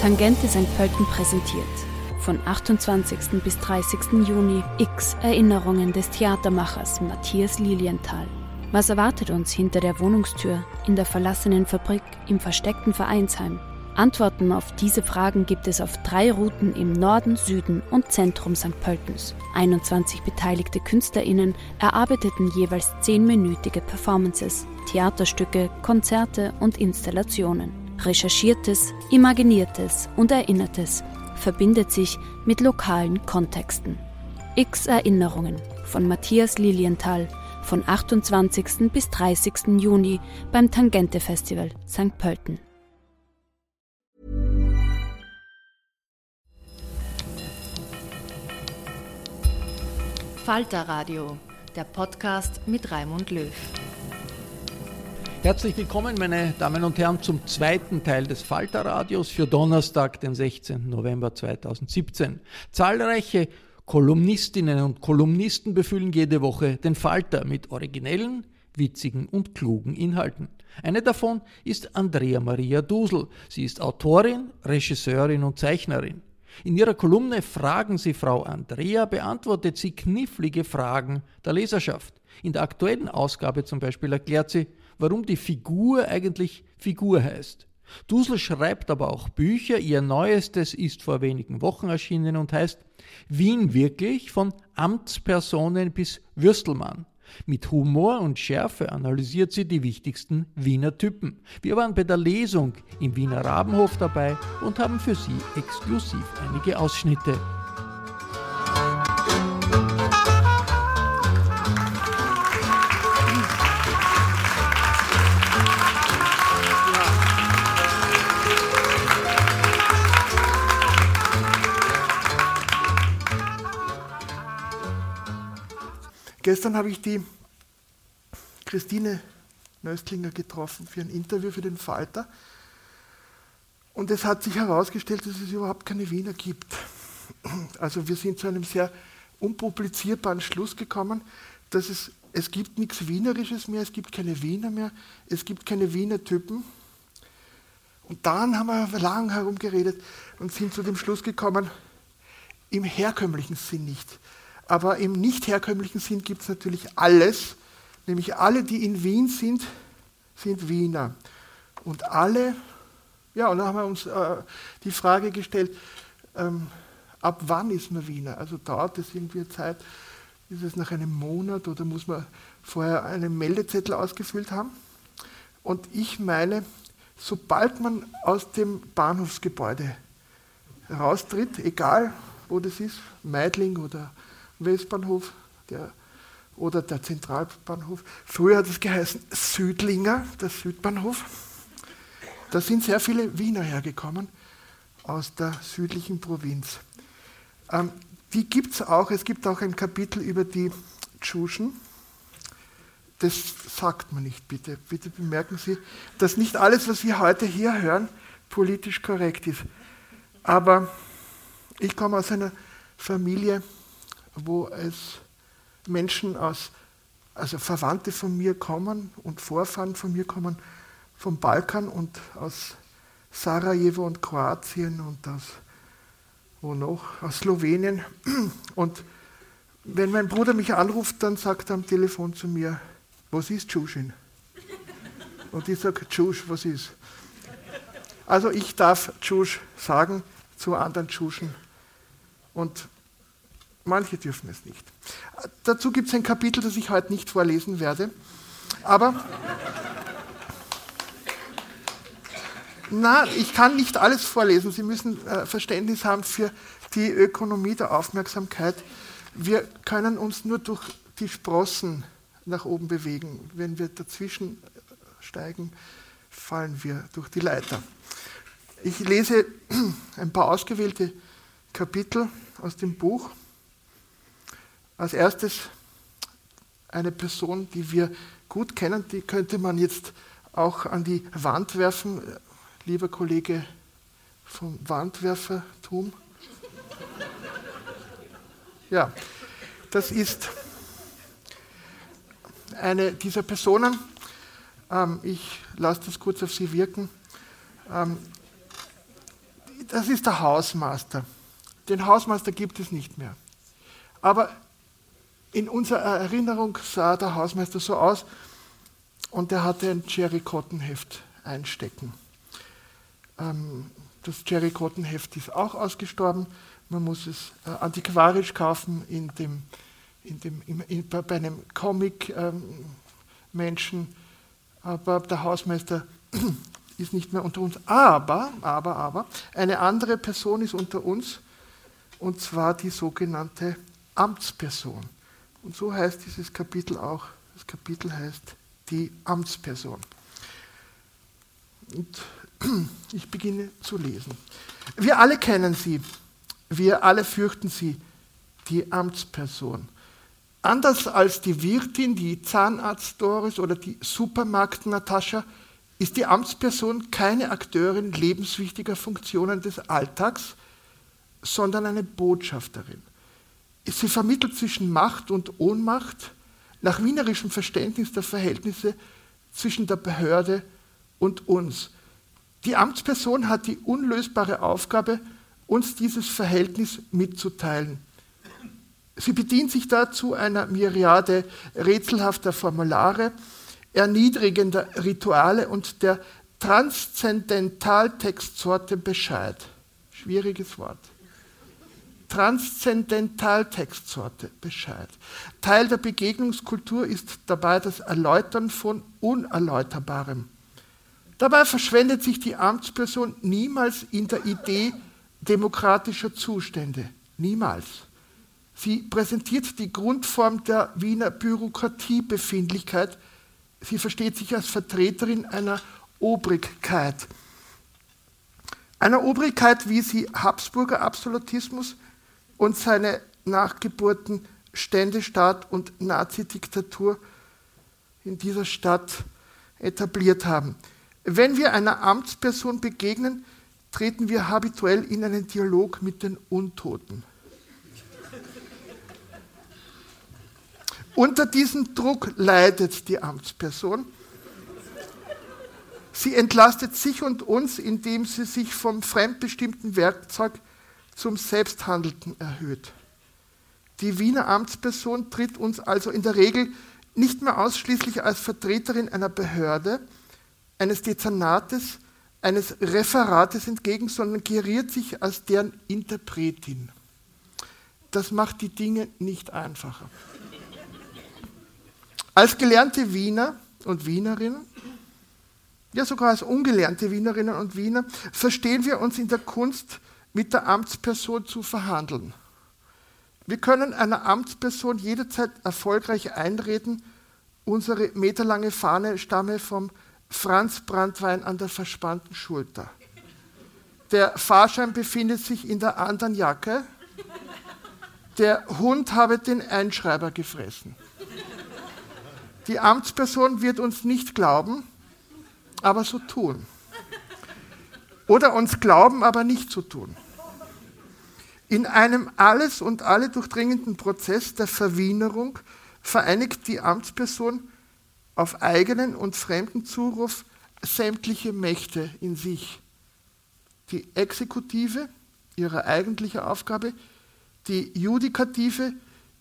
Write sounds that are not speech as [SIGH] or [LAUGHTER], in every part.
Tangente St. Pölten präsentiert. Von 28. bis 30. Juni X Erinnerungen des Theatermachers Matthias Lilienthal. Was erwartet uns hinter der Wohnungstür, in der verlassenen Fabrik, im versteckten Vereinsheim? Antworten auf diese Fragen gibt es auf drei Routen im Norden, Süden und Zentrum St. Pöltens. 21 beteiligte KünstlerInnen erarbeiteten jeweils zehnminütige Performances, Theaterstücke, Konzerte und Installationen. Recherchiertes, Imaginiertes und Erinnertes verbindet sich mit lokalen Kontexten. X Erinnerungen von Matthias Lilienthal von 28. bis 30. Juni beim Tangente Festival St. Pölten. Falter Radio, der Podcast mit Raimund Löw. Herzlich willkommen, meine Damen und Herren, zum zweiten Teil des Falter Radios für Donnerstag, den 16. November 2017. Zahlreiche Kolumnistinnen und Kolumnisten befüllen jede Woche den Falter mit originellen, witzigen und klugen Inhalten. Eine davon ist Andrea Maria Dusel. Sie ist Autorin, Regisseurin und Zeichnerin. In ihrer Kolumne Fragen Sie Frau Andrea beantwortet sie knifflige Fragen der Leserschaft. In der aktuellen Ausgabe zum Beispiel erklärt sie, warum die Figur eigentlich Figur heißt. Dusel schreibt aber auch Bücher. Ihr neuestes ist vor wenigen Wochen erschienen und heißt Wien wirklich von Amtspersonen bis Würstelmann. Mit Humor und Schärfe analysiert sie die wichtigsten Wiener Typen. Wir waren bei der Lesung im Wiener Rabenhof dabei und haben für Sie exklusiv einige Ausschnitte Gestern habe ich die Christine Nöstlinger getroffen für ein Interview für den Falter. Und es hat sich herausgestellt, dass es überhaupt keine Wiener gibt. Also wir sind zu einem sehr unpublizierbaren Schluss gekommen, dass es, es gibt nichts Wienerisches mehr, es gibt keine Wiener mehr, es gibt keine Wiener Typen. Und dann haben wir lang herumgeredet und sind zu dem Schluss gekommen, im herkömmlichen Sinn nicht. Aber im nicht herkömmlichen Sinn gibt es natürlich alles, nämlich alle, die in Wien sind, sind Wiener. Und alle, ja, und dann haben wir uns äh, die Frage gestellt, ähm, ab wann ist man Wiener? Also dauert es irgendwie Zeit? Ist es nach einem Monat oder muss man vorher einen Meldezettel ausgefüllt haben? Und ich meine, sobald man aus dem Bahnhofsgebäude raustritt, egal wo das ist, Meidling oder Westbahnhof der, oder der Zentralbahnhof. Früher hat es geheißen Südlinger, der Südbahnhof. Da sind sehr viele Wiener hergekommen aus der südlichen Provinz. Ähm, die gibt es auch, es gibt auch ein Kapitel über die Tschuschen. Das sagt man nicht, bitte. Bitte bemerken Sie, dass nicht alles, was wir heute hier hören, politisch korrekt ist. Aber ich komme aus einer Familie, wo es Menschen aus, also Verwandte von mir kommen und Vorfahren von mir kommen vom Balkan und aus Sarajevo und Kroatien und aus, wo noch, aus Slowenien. Und wenn mein Bruder mich anruft, dann sagt er am Telefon zu mir, was ist Tschuschin? Und ich sage, Tschusch, was ist? Also ich darf Tschusch sagen zu anderen Tschuschen. Und Manche dürfen es nicht. Dazu gibt es ein Kapitel, das ich heute nicht vorlesen werde. Aber na, ich kann nicht alles vorlesen. Sie müssen äh, Verständnis haben für die Ökonomie der Aufmerksamkeit. Wir können uns nur durch die Sprossen nach oben bewegen. Wenn wir dazwischen steigen, fallen wir durch die Leiter. Ich lese ein paar ausgewählte Kapitel aus dem Buch. Als erstes eine Person, die wir gut kennen, die könnte man jetzt auch an die Wand werfen. Lieber Kollege vom Wandwerfertum. Ja, das ist eine dieser Personen. Ähm, ich lasse das kurz auf Sie wirken. Ähm, das ist der Hausmeister. Den Hausmeister gibt es nicht mehr. Aber in unserer Erinnerung sah der Hausmeister so aus und er hatte ein Jerry Cotton Heft einstecken. Ähm, das Jerry Cotton Heft ist auch ausgestorben. Man muss es äh, antiquarisch kaufen in dem, in dem, in, in, bei einem Comic-Menschen. Ähm, aber der Hausmeister [CLEARS THROAT] ist nicht mehr unter uns. Aber, aber, aber, eine andere Person ist unter uns, und zwar die sogenannte Amtsperson. Und so heißt dieses Kapitel auch. Das Kapitel heißt die Amtsperson. Und [CLEARS THROAT] ich beginne zu lesen. Wir alle kennen sie, wir alle fürchten sie, die Amtsperson. Anders als die Wirtin, die Zahnarzt Doris oder die Supermarkt Natascha, ist die Amtsperson keine Akteurin lebenswichtiger Funktionen des Alltags, sondern eine Botschafterin. Sie vermittelt zwischen Macht und Ohnmacht nach wienerischem Verständnis der Verhältnisse zwischen der Behörde und uns. Die Amtsperson hat die unlösbare Aufgabe, uns dieses Verhältnis mitzuteilen. Sie bedient sich dazu einer Myriade rätselhafter Formulare, erniedrigender Rituale und der Transzendentaltextsorte Bescheid. Schwieriges Wort. Transzendentaltextsorte Bescheid. Teil der Begegnungskultur ist dabei das Erläutern von Unerläuterbarem. Dabei verschwendet sich die Amtsperson niemals in der Idee demokratischer Zustände. Niemals. Sie präsentiert die Grundform der Wiener Bürokratiebefindlichkeit. Sie versteht sich als Vertreterin einer Obrigkeit. Einer Obrigkeit, wie sie Habsburger Absolutismus und seine Nachgeburten Ständestaat und Nazidiktatur in dieser Stadt etabliert haben. Wenn wir einer Amtsperson begegnen, treten wir habituell in einen Dialog mit den Untoten. Unter diesem Druck leidet die Amtsperson. Sie entlastet sich und uns, indem sie sich vom fremdbestimmten Werkzeug zum Selbsthandelten erhöht. Die Wiener Amtsperson tritt uns also in der Regel nicht mehr ausschließlich als Vertreterin einer Behörde, eines Dezernates, eines Referates entgegen, sondern geriert sich als deren Interpretin. Das macht die Dinge nicht einfacher. Als gelernte Wiener und Wienerinnen, ja sogar als ungelernte Wienerinnen und Wiener, verstehen wir uns in der Kunst mit der Amtsperson zu verhandeln. Wir können einer Amtsperson jederzeit erfolgreich einreden, unsere meterlange Fahne stamme vom Franz Brandwein an der verspannten Schulter. Der Fahrschein befindet sich in der anderen Jacke. Der Hund habe den Einschreiber gefressen. Die Amtsperson wird uns nicht glauben, aber so tun. Oder uns glauben, aber nicht so tun. In einem alles und alle durchdringenden Prozess der Verwienerung vereinigt die Amtsperson auf eigenen und fremden Zuruf sämtliche Mächte in sich. Die Exekutive, ihre eigentliche Aufgabe, die Judikative,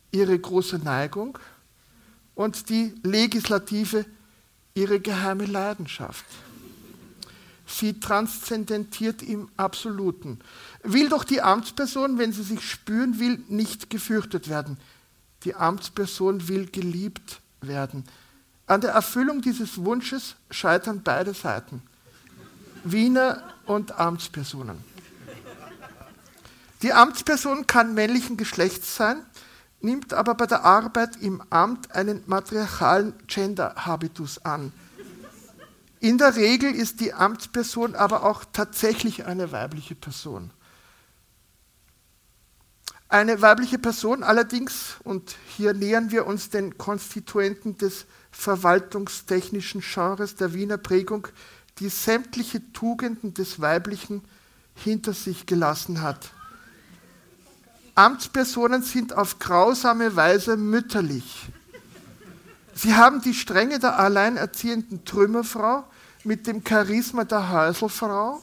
ihre große Neigung und die Legislative, ihre geheime Leidenschaft. Sie transzendentiert im Absoluten. Will doch die Amtsperson, wenn sie sich spüren will, nicht gefürchtet werden. Die Amtsperson will geliebt werden. An der Erfüllung dieses Wunsches scheitern beide Seiten. Wiener und Amtspersonen. Die Amtsperson kann männlichen Geschlechts sein, nimmt aber bei der Arbeit im Amt einen matriarchalen Gender-Habitus an. In der Regel ist die Amtsperson aber auch tatsächlich eine weibliche Person. Eine weibliche Person allerdings, und hier nähern wir uns den Konstituenten des verwaltungstechnischen Genres der Wiener Prägung, die sämtliche Tugenden des Weiblichen hinter sich gelassen hat. Amtspersonen sind auf grausame Weise mütterlich. Sie haben die Strenge der alleinerziehenden Trümmerfrau mit dem Charisma der Häuselfrau,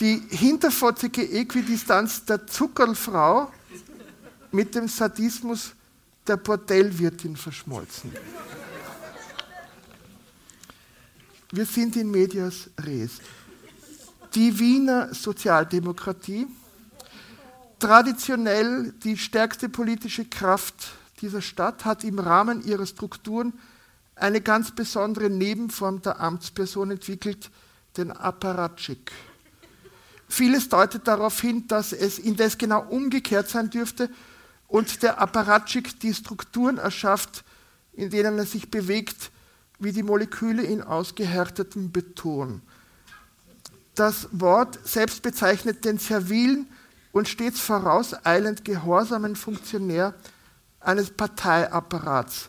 die hinterfotzige Äquidistanz der Zuckerlfrau mit dem Sadismus der Bordellwirtin verschmolzen. Wir sind in medias res. Die Wiener Sozialdemokratie, traditionell die stärkste politische Kraft dieser Stadt, hat im Rahmen ihrer Strukturen eine ganz besondere Nebenform der Amtsperson entwickelt, den Apparatschik. Vieles deutet darauf hin, dass es indes genau umgekehrt sein dürfte und der Apparatschik die Strukturen erschafft, in denen er sich bewegt, wie die Moleküle in ausgehärtetem Beton. Das Wort selbst bezeichnet den servilen und stets vorauseilend gehorsamen Funktionär eines Parteiapparats.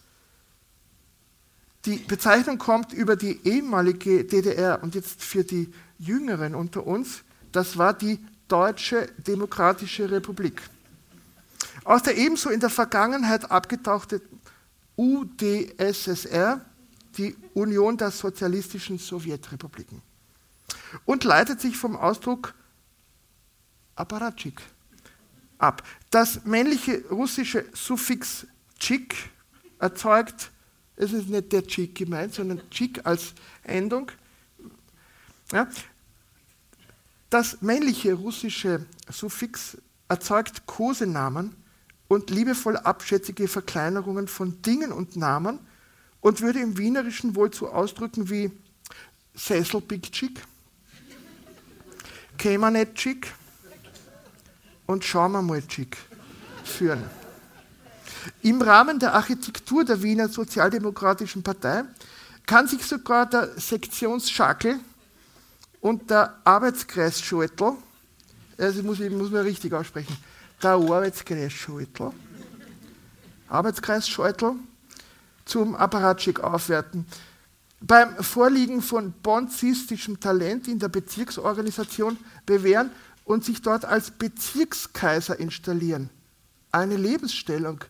Die Bezeichnung kommt über die ehemalige DDR und jetzt für die Jüngeren unter uns, das war die Deutsche Demokratische Republik. Aus der ebenso in der Vergangenheit abgetauchten UdSSR, die Union der Sozialistischen Sowjetrepubliken, und leitet sich vom Ausdruck Apparatschik ab. Das männliche russische Suffix Chik erzeugt, es ist nicht der Chik gemeint, sondern Chik als Endung. Ja, das männliche russische Suffix erzeugt Kosenamen und liebevoll abschätzige Verkleinerungen von Dingen und Namen und würde im Wienerischen wohl zu Ausdrücken wie Sesselbigchick, Kemanetschik und Schaumermolchik führen. Im Rahmen der Architektur der Wiener Sozialdemokratischen Partei kann sich sogar der Sektionsschakel und der Arbeitskreisschaltel, also muss, ich muss man richtig aussprechen, der Arbeitskreisschaltel, Arbeitskreisschaltel zum Apparatschick aufwerten. Beim Vorliegen von bonzistischem Talent in der Bezirksorganisation bewähren und sich dort als Bezirkskaiser installieren. Eine Lebensstellung,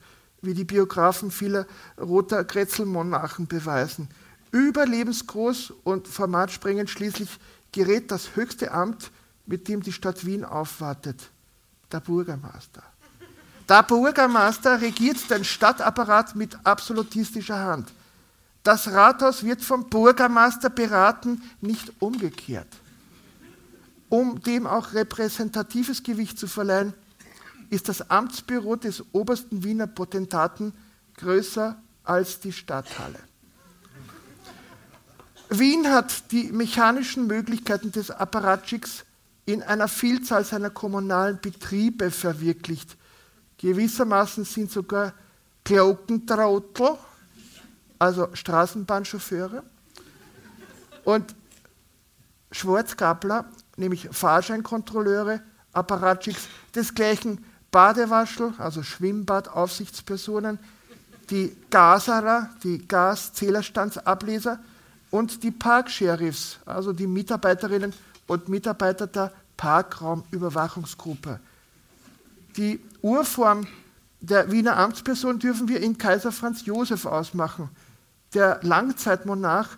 wie die Biografen vieler roter Kretzelmonarchen beweisen. Überlebensgroß und formatspringend schließlich gerät das höchste Amt, mit dem die Stadt Wien aufwartet, der Bürgermeister. Der Bürgermeister regiert den Stadtapparat mit absolutistischer Hand. Das Rathaus wird vom Bürgermeister beraten, nicht umgekehrt. Um dem auch repräsentatives Gewicht zu verleihen, ist das Amtsbüro des obersten Wiener Potentaten größer als die Stadthalle. Wien hat die mechanischen Möglichkeiten des Apparatschiks in einer Vielzahl seiner kommunalen Betriebe verwirklicht. Gewissermaßen sind sogar Glockentrautel, also Straßenbahnchauffeure, und Schwarzgabler, nämlich Fahrscheinkontrolleure, Apparatschiks, desgleichen Badewaschel, also Schwimmbadaufsichtspersonen, die Gaserer, die Gaszählerstandsableser und die Parksheriffs, also die Mitarbeiterinnen und Mitarbeiter der Parkraumüberwachungsgruppe. Die Urform der Wiener Amtsperson dürfen wir in Kaiser Franz Josef ausmachen. Der Langzeitmonarch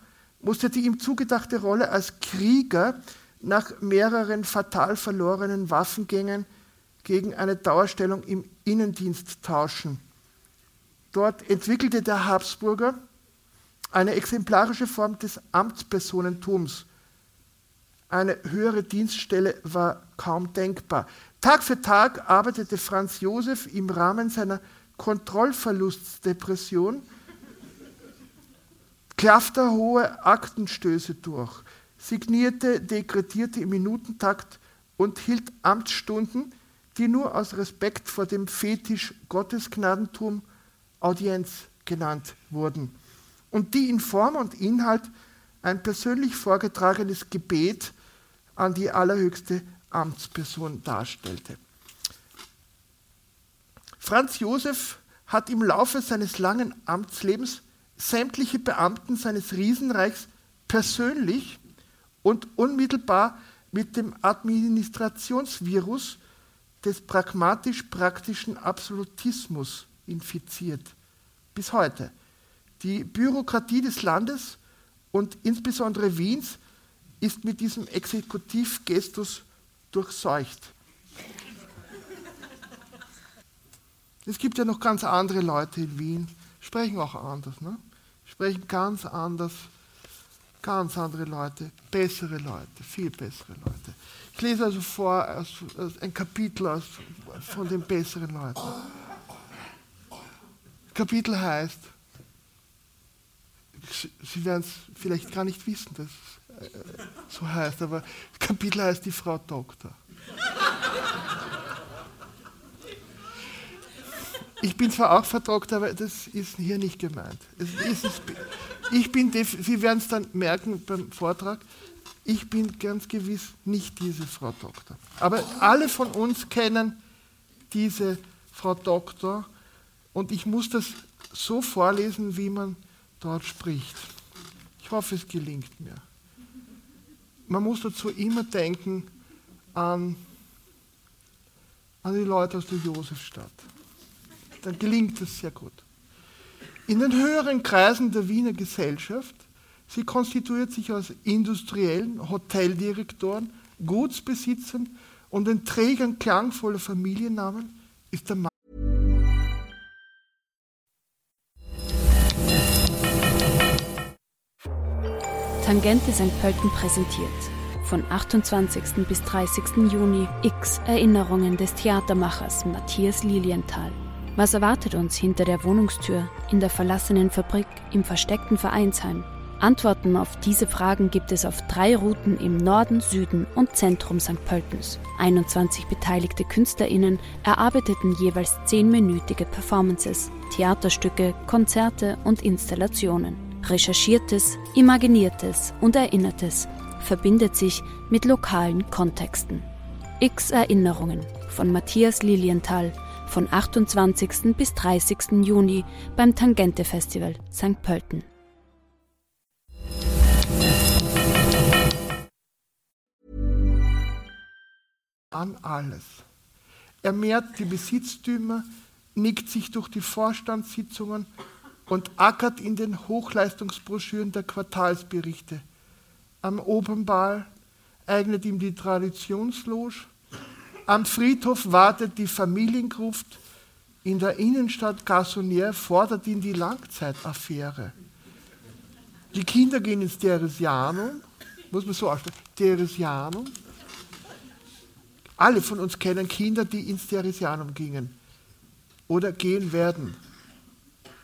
musste die ihm zugedachte Rolle als Krieger nach mehreren fatal verlorenen Waffengängen gegen eine Dauerstellung im Innendienst tauschen. Dort entwickelte der Habsburger eine exemplarische Form des Amtspersonentums. Eine höhere Dienststelle war kaum denkbar. Tag für Tag arbeitete Franz Josef im Rahmen seiner Kontrollverlustdepression klafterhohe Aktenstöße durch, signierte, dekretierte im Minutentakt und hielt Amtsstunden, die nur aus Respekt vor dem Fetisch Gottesgnadentum Audienz genannt wurden und die in Form und Inhalt ein persönlich vorgetragenes Gebet an die allerhöchste Amtsperson darstellte. Franz Josef hat im Laufe seines langen Amtslebens sämtliche Beamten seines Riesenreichs persönlich und unmittelbar mit dem Administrationsvirus des pragmatisch-praktischen Absolutismus infiziert. Bis heute. Die Bürokratie des Landes und insbesondere Wiens ist mit diesem Exekutivgestus durchseucht. Es gibt ja noch ganz andere Leute in Wien, sprechen auch anders, ne? sprechen ganz anders, ganz andere Leute, bessere Leute, viel bessere Leute. Ich lese also vor aus, aus ein Kapitel aus, von den besseren Leuten. Kapitel heißt, Sie werden es vielleicht gar nicht wissen, dass es äh, so heißt, aber Kapitel heißt die Frau Doktor. Ich bin zwar auch verdruckt, aber das ist hier nicht gemeint. Ist, ich bin, Sie werden es dann merken beim Vortrag, ich bin ganz gewiss nicht diese Frau Doktor. Aber alle von uns kennen diese Frau Doktor und ich muss das so vorlesen, wie man dort spricht. Ich hoffe, es gelingt mir. Man muss dazu immer denken an, an die Leute aus der Josefstadt. Dann gelingt es sehr gut. In den höheren Kreisen der Wiener Gesellschaft, sie konstituiert sich aus Industriellen, Hoteldirektoren, Gutsbesitzern und den Trägern klangvoller Familiennamen, ist der Mann Tangente St. Pölten präsentiert. Von 28. bis 30. Juni X Erinnerungen des Theatermachers Matthias Lilienthal. Was erwartet uns hinter der Wohnungstür, in der verlassenen Fabrik, im versteckten Vereinsheim? Antworten auf diese Fragen gibt es auf drei Routen im Norden, Süden und Zentrum St. Pöltens. 21 beteiligte KünstlerInnen erarbeiteten jeweils zehnminütige Performances, Theaterstücke, Konzerte und Installationen. Recherchiertes, Imaginiertes und Erinnertes verbindet sich mit lokalen Kontexten. X Erinnerungen von Matthias Lilienthal von 28. bis 30. Juni beim Tangente Festival St. Pölten. An alles. Er mehrt die Besitztümer, nickt sich durch die Vorstandssitzungen und ackert in den Hochleistungsbroschüren der Quartalsberichte. Am Opernball eignet ihm die Traditionsloge. Am Friedhof wartet die Familiengruft. In der Innenstadt Gassonier fordert ihn die Langzeitaffäre. Die Kinder gehen ins Theresianum, muss man so aussprechen, Theresianum. Alle von uns kennen Kinder, die ins Theresianum gingen oder gehen werden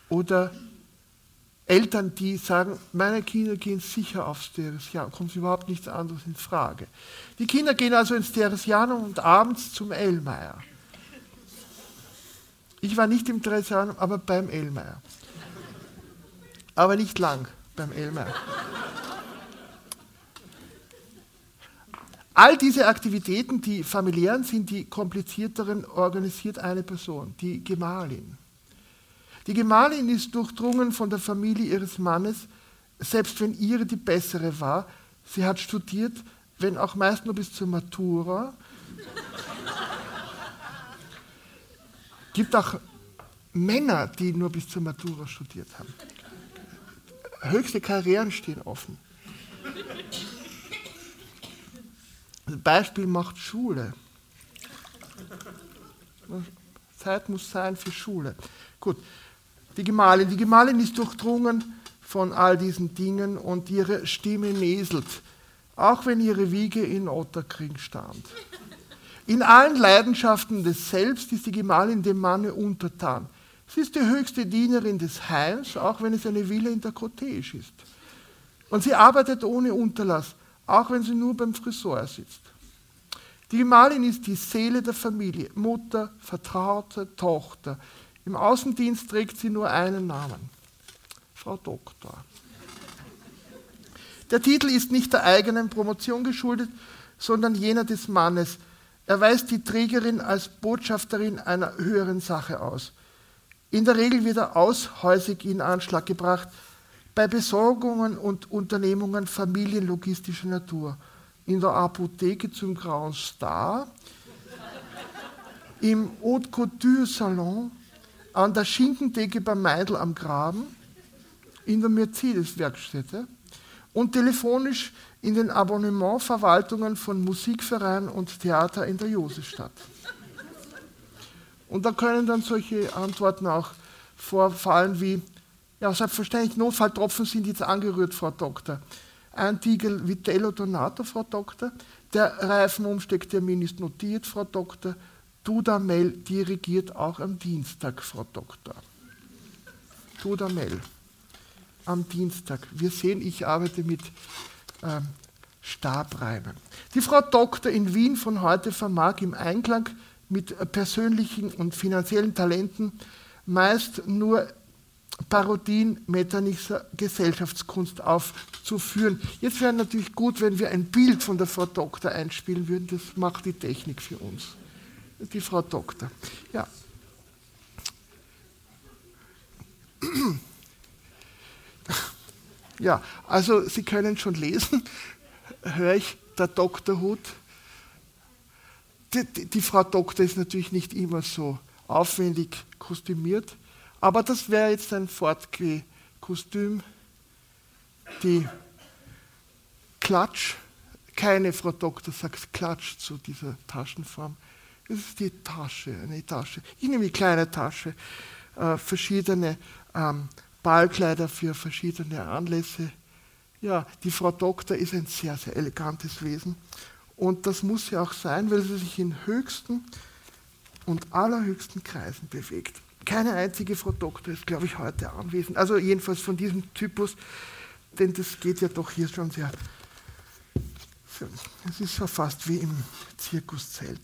oder Eltern, die sagen, meine Kinder gehen sicher aufs Theresianum, kommt überhaupt nichts anderes in Frage. Die Kinder gehen also ins Theresianum und abends zum Ellmeier. Ich war nicht im Theresianum, aber beim Ellmeier. Aber nicht lang beim Ellmeier. All diese Aktivitäten, die familiären sind, die komplizierteren, organisiert eine Person, die Gemahlin. Die Gemahlin ist durchdrungen von der Familie ihres Mannes, selbst wenn ihre die bessere war. Sie hat studiert, wenn auch meist nur bis zur Matura. gibt auch Männer, die nur bis zur Matura studiert haben. Höchste Karrieren stehen offen. Beispiel macht Schule. Zeit muss sein für Schule. Gut, die Gemahlin. Die Gemahlin ist durchdrungen von all diesen Dingen und ihre Stimme näselt, auch wenn ihre Wiege in Otterkring stand. In allen Leidenschaften des Selbst ist die Gemahlin dem Manne untertan. Sie ist die höchste Dienerin des Heims, auch wenn es eine Villa in der Cottage ist. Und sie arbeitet ohne Unterlass, auch wenn sie nur beim Friseur sitzt. Die Gemahlin ist die Seele der Familie, Mutter, Vertraute, Tochter. Im Außendienst trägt sie nur einen Namen, Frau Doktor. Der Titel ist nicht der eigenen Promotion geschuldet, sondern jener des Mannes. Er weist die Trägerin als Botschafterin einer höheren Sache aus. In der Regel wird er aushäusig in Anschlag gebracht, bei Besorgungen und Unternehmungen familienlogistischer Natur. In der Apotheke zum Grauen Star, im Haute Couture Salon, an der Schinkentheke beim Meidl am Graben, in der Mercedes-Werkstätte und telefonisch in den Abonnementverwaltungen von Musikvereinen und Theater in der Josefstadt. Und da können dann solche Antworten auch vorfallen wie, ja, selbstverständlich, Notfalltropfen sind jetzt angerührt, Frau Doktor. Ein Tiegel Vitello Donato, Frau Doktor. Der Reifenumstecktermin ist notiert, Frau Doktor. Dudamel dirigiert auch am Dienstag, Frau Doktor. Dudamel am Dienstag. Wir sehen, ich arbeite mit ähm, Stabreimen. Die Frau Doktor in Wien von heute vermag im Einklang mit persönlichen und finanziellen Talenten meist nur Parodien Metternichser Gesellschaftskunst aufzuführen. Jetzt wäre natürlich gut, wenn wir ein Bild von der Frau Doktor einspielen würden. Das macht die Technik für uns die Frau Doktor. Ja. [CLEARS THROAT] Ja, also Sie können schon lesen, [LAUGHS] höre ich der Doktorhut. Die, die, die, Frau Doktor ist natürlich nicht immer so aufwendig kostümiert, aber das wäre jetzt ein Fortgeh-Kostüm. Die Klatsch, keine Frau Doktor sagt Klatsch zu dieser Taschenform. Das ist die Tasche, eine Tasche. Ich nehme die kleine Tasche, äh, verschiedene ähm, Ballkleider für verschiedene Anlässe. Ja, die Frau Doktor ist ein sehr, sehr elegantes Wesen. Und das muss sie auch sein, weil sie sich in höchsten und allerhöchsten Kreisen bewegt. Keine einzige Frau Doktor ist, glaube ich, heute anwesend. Also jedenfalls von diesem Typus, denn das geht ja doch hier schon sehr. Es ist so fast wie im Zirkuszelt.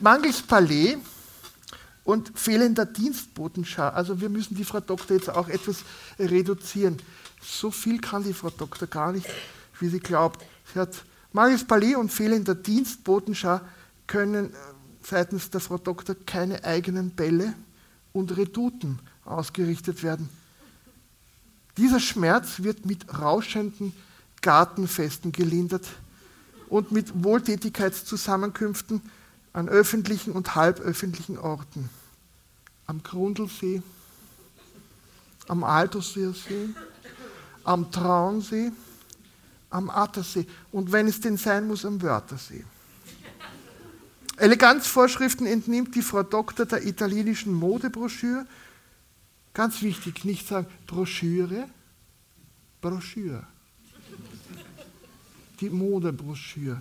Mangels Palais und fehlender Dienstbotenschau. Also wir müssen die Frau Doktor jetzt auch etwas reduzieren. So viel kann die Frau Doktor gar nicht, wie sie glaubt. Sie hat mangels Palais und fehlender Dienstbotenschau können äh, seitens der Frau Doktor keine eigenen Bälle und Redouten ausgerichtet werden. Dieser Schmerz wird mit rauschenden Gartenfesten gelindert und mit Wohltätigkeitszusammenkünften an öffentlichen und halböffentlichen Orten. Am Grundlsee, am Alterseer See, am Traunsee, am Attersee und wenn es denn sein muss, am Wörthersee. Eleganzvorschriften entnimmt die Frau Doktor der italienischen Modebroschüre. Ganz wichtig, nicht sagen Broschüre, Broschüre die Modebroschüre.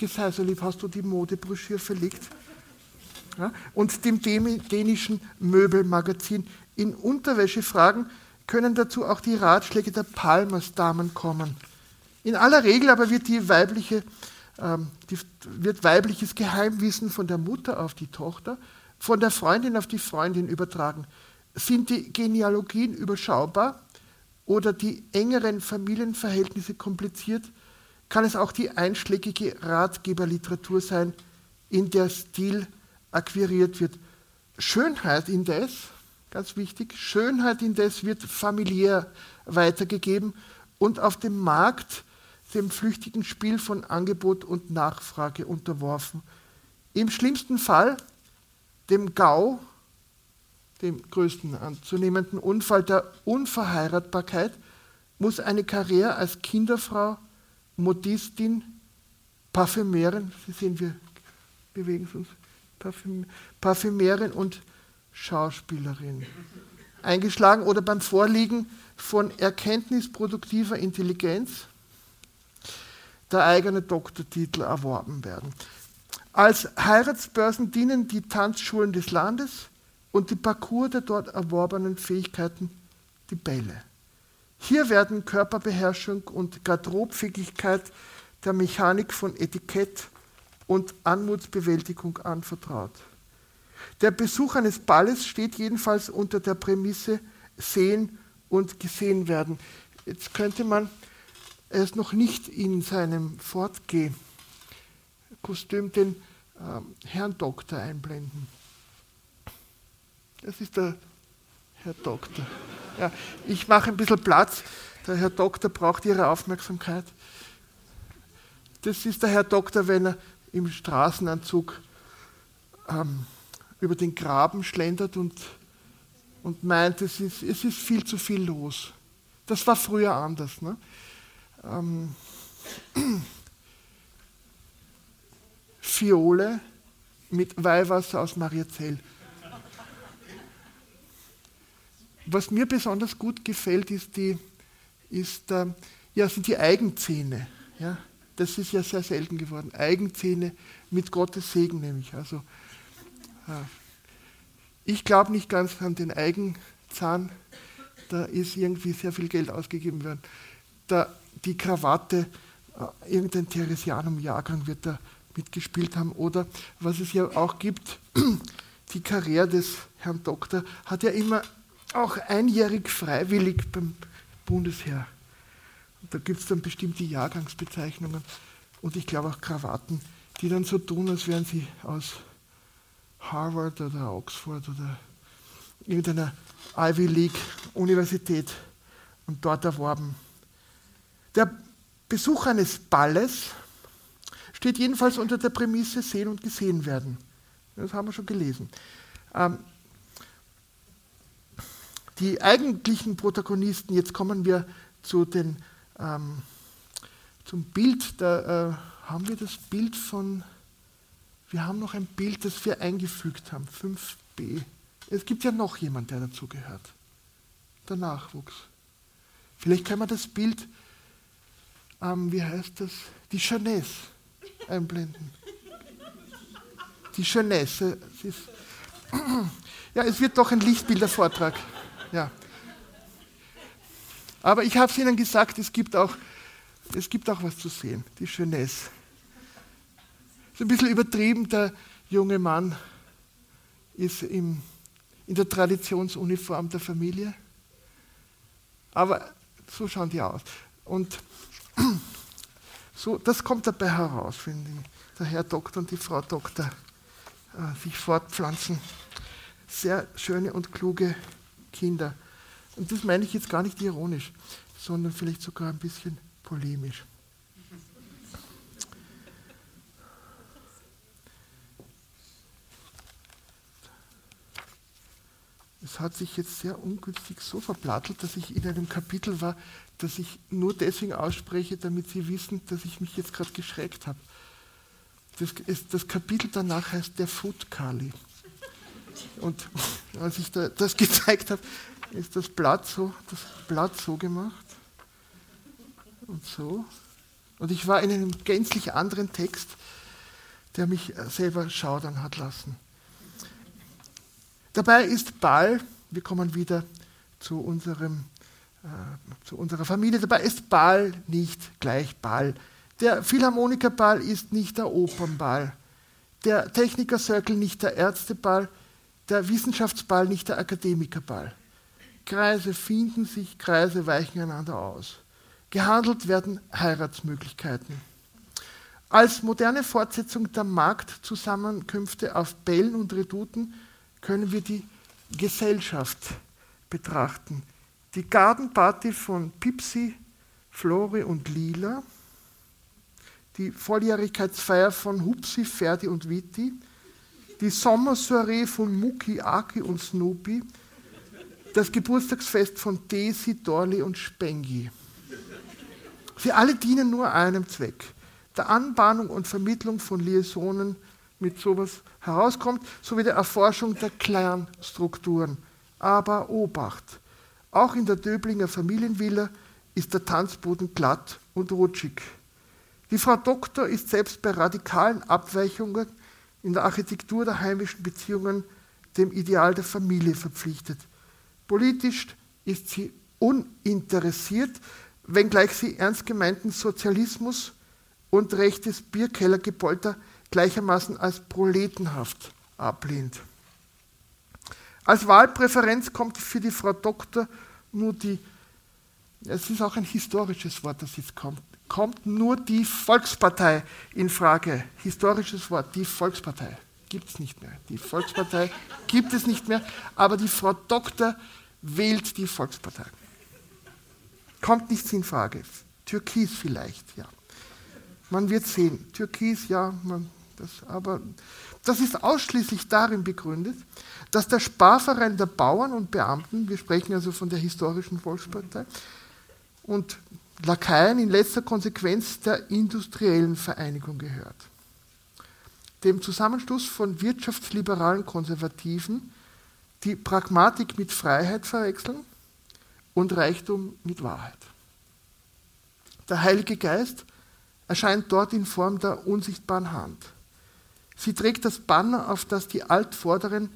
Sei so lieb, hast du die Modebroschüre verlegt? Ja? Und dem dänischen Möbelmagazin. In Unterwäschefragen können dazu auch die Ratschläge der Palmersdamen kommen. In aller Regel aber wird, weibliche, ähm, die, wird weibliches Geheimwissen von der Mutter auf die Tochter, von der Freundin auf die Freundin übertragen. Sind die Genealogien überschaubar oder die engeren Familienverhältnisse kompliziert, kann es auch die einschlägige Ratgeberliteratur sein, in der Stil akquiriert wird. Schönheit indes, ganz wichtig, Schönheit indes wird familiär weitergegeben und auf dem Markt dem flüchtigen Spiel von Angebot und Nachfrage unterworfen. Im schlimmsten Fall dem GAU, dem größten anzunehmenden Unfall der Unverheiratbarkeit, muss eine Karriere als Kinderfrau Modistin, Parfümerin, Sie sehen, wir bewegen uns, Parfüm, Parfümerin und Schauspielerin. Eingeschlagen oder beim Vorliegen von erkenntnisproduktiver Intelligenz der eigene Doktortitel erworben werden. Als Heiratsbörsen dienen die Tanzschulen des Landes und die Parcours der dort erworbenen Fähigkeiten die Bälle. Hier werden Körperbeherrschung und Garderobfähigkeit der Mechanik von Etikett und Anmutsbewältigung anvertraut. Der Besuch eines Balles steht jedenfalls unter der Prämisse sehen und gesehen werden. Jetzt könnte man es noch nicht in seinem Fortgeh-Kostüm den äh, Herrn Doktor einblenden. Das ist der Herr Doktor. Ja, ich mache ein bisschen Platz. Der Herr Doktor braucht Ihre Aufmerksamkeit. Das ist der Herr Doktor, wenn er im Straßenanzug ähm, über den Graben schlendert und, und meint, es ist, es ist viel zu viel los. Das war früher anders. Ne? Ähm, [CLEARS THROAT] Fiole mit Weihwasser aus Mariazell. Was mir besonders gut gefällt, ist die, ist, äh, ja, sind die Eigenzähne. Ja? Das ist ja sehr selten geworden. Eigenzähne mit Gottes Segen nämlich. Also, äh, ich glaube nicht ganz an den Eigenzahn. Da ist irgendwie sehr viel Geld ausgegeben worden. Da, die Krawatte, äh, irgendein Theresianum-Jahrgang wird da mitgespielt haben. Oder was es ja auch gibt, [CLEARS THROAT] die Karriere des Herrn Doktor hat ja immer auch einjährig freiwillig beim Bundesheer. Und da gibt es dann bestimmte Jahrgangsbezeichnungen und ich glaube auch Krawatten, die dann so tun, als wären sie aus Harvard oder Oxford oder irgendeiner Ivy League Universität und dort erworben. Der Besuch eines Balles steht jedenfalls unter der Prämisse sehen und gesehen werden. Das haben wir schon gelesen. Ähm, die eigentlichen Protagonisten, jetzt kommen wir zu den, ähm, zum Bild, da äh, haben wir das Bild von, wir haben noch ein Bild, das wir eingefügt haben, 5b. Es gibt ja noch jemand, der dazu gehört. Der Nachwuchs. Vielleicht kann man das Bild, ähm, wie heißt das, die Jeunesse einblenden. Die Jeunesse. Ist, [CLEARS THROAT] ja, es wird doch ein Lichtbildervortrag. Ja. Aber ich habe es Ihnen gesagt, es gibt, auch, es gibt auch was zu sehen, die Jeunesse. Ist ein bisschen übertrieben, der junge Mann ist im, in der Traditionsuniform der Familie. Aber so schauen die aus. Und [CLEARS THROAT] so, das kommt dabei heraus, wenn der Herr Doktor und die Frau Doktor äh, sich fortpflanzen. Sehr schöne und kluge Kinder. Und das meine ich jetzt gar nicht ironisch, sondern vielleicht sogar ein bisschen polemisch. Es hat sich jetzt sehr ungünstig so verplattelt, dass ich in einem Kapitel war, das ich nur deswegen ausspreche, damit Sie wissen, dass ich mich jetzt gerade geschreckt habe. Das, das, Kapitel danach heißt der Food Kali. Und als ich da, das [LAUGHS] gezeigt habe, ist das Blatt so, das Blatt so gemacht und so. Und ich war in einem gänzlich anderen Text, der mich selber schaudern hat lassen. Dabei ist Ball, wir kommen wieder zu, unserem, äh, zu unserer Familie, dabei ist Ball nicht gleich Ball. Der Philharmonikerball ist nicht der Opernball, der Techniker-Circle nicht der Ärzteball, der Wissenschaftsball nicht der Akademikerball. Kreise finden sich, Kreise weichen einander aus. Gehandelt werden Heiratsmöglichkeiten. Als moderne Fortsetzung der Marktzusammenkünfte auf Bällen und Redouten können wir die Gesellschaft betrachten. Die Gartenparty von Pipsi, Flori und Lila, die Volljährigkeitsfeier von Hupsi, Ferdi und Viti, die Sommersoiree von Muki, Aki und Snoopy, das Geburtstagsfest von Daisy, Dorley und Spengi. Sie alle dienen nur einem Zweck, der Anbahnung und Vermittlung von Liaisons mit sowas herauskommt, sowie der Erforschung der Clan-Strukturen. Aber Obacht, auch in der Döblinger Familienvilla ist der Tanzboden glatt und rutschig. Die Frau Doktor ist selbst bei radikalen Abweichungen in der Architektur der heimischen Beziehungen dem Ideal der Familie verpflichtet. Politisch ist sie uninteressiert, wenngleich sie ernst gemeinten Sozialismus und rechtes Bierkellergepolter gleichermaßen als proletenhaft ablehnt. Als Wahlpräferenz kommt für die Frau Doktor nur die, es ist auch ein historisches Wort, das jetzt kommt, kommt nur die Volkspartei in Frage. Historisches Wort, die Volkspartei. Gibt es nicht mehr. Die Volkspartei [LAUGHS] gibt es nicht mehr, aber die Frau Doktor wählt die Volkspartei. Kommt nichts in Frage. Türkis vielleicht, ja. Man wird sehen. Türkis, ja, man, das, aber das ist ausschließlich darin begründet, dass der Sparverein der Bauern und Beamten, wir sprechen also von der historischen Volkspartei, und Lakaien in letzter Konsequenz der industriellen Vereinigung gehört. Dem Zusammenschluss von wirtschaftsliberalen Konservativen, die Pragmatik mit Freiheit verwechseln und Reichtum mit Wahrheit. Der Heilige Geist erscheint dort in Form der unsichtbaren Hand. Sie trägt das Banner, auf das die Altvorderen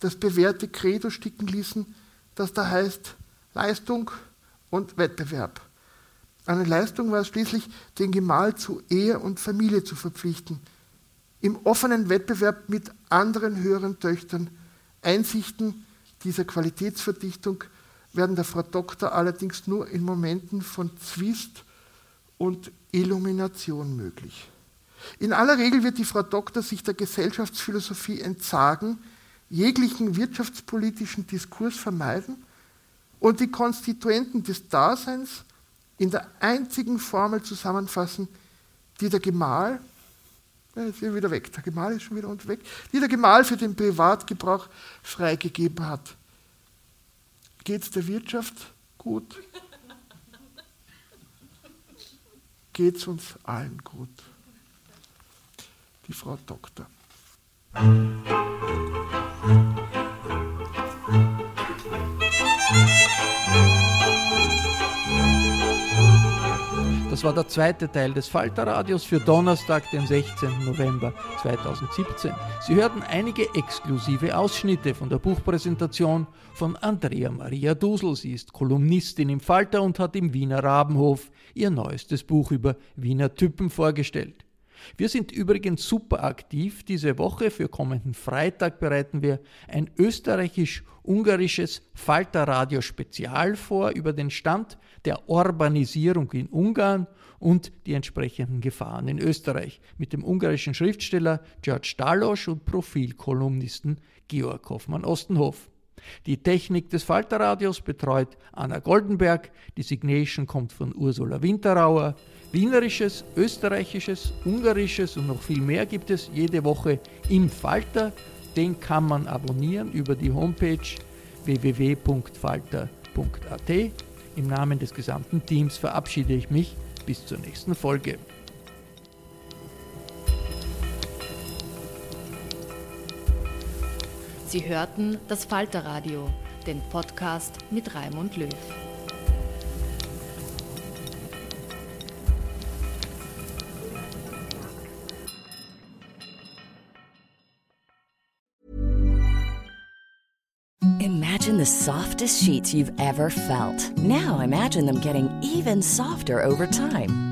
das bewährte Credo sticken ließen, das da heißt Leistung und Wettbewerb. Eine Leistung war es schließlich, den Gemahl zu Ehe und Familie zu verpflichten. Im offenen Wettbewerb mit anderen höheren Töchtern. Einsichten dieser Qualitätsverdichtung werden der Frau Doktor allerdings nur in Momenten von Zwist und Illumination möglich. In aller Regel wird die Frau Doktor sich der Gesellschaftsphilosophie entsagen, jeglichen wirtschaftspolitischen Diskurs vermeiden und die Konstituenten des Daseins in der einzigen Formel zusammenfassen, die der Gemahl, ja, ist wieder weg, der Gemahl ist schon wieder unterweg, die der Gemahl für den Privatgebrauch freigegeben hat. Geht es der Wirtschaft gut? Geht es uns allen gut? Die Frau Doktor. Das war der zweite Teil des Falterradios für Donnerstag, den 16. November 2017. Sie hörten einige exklusive Ausschnitte von der Buchpräsentation von Andrea Maria Dusel. Sie ist Kolumnistin im Falter und hat im Wiener Rabenhof ihr neuestes Buch über Wiener Typen vorgestellt. Wir sind übrigens super aktiv. Diese Woche für kommenden Freitag bereiten wir ein österreichisch-ungarisches Falterradio-Spezial vor über den Stand der Urbanisierung in Ungarn und die entsprechenden Gefahren in Österreich mit dem ungarischen Schriftsteller George Dalosch und Profilkolumnisten Georg Hoffmann-Ostenhof. Die Technik des Falterradios betreut Anna Goldenberg, die Signation kommt von Ursula Winterauer. Wienerisches, österreichisches, ungarisches und noch viel mehr gibt es jede Woche im Falter. Den kann man abonnieren über die Homepage www.falter.at. Im Namen des gesamten Teams verabschiede ich mich bis zur nächsten Folge. Sie hörten das Falterradio, den Podcast mit Raimund Löw. Imagine the softest sheets you've ever felt. Now imagine them getting even softer over time.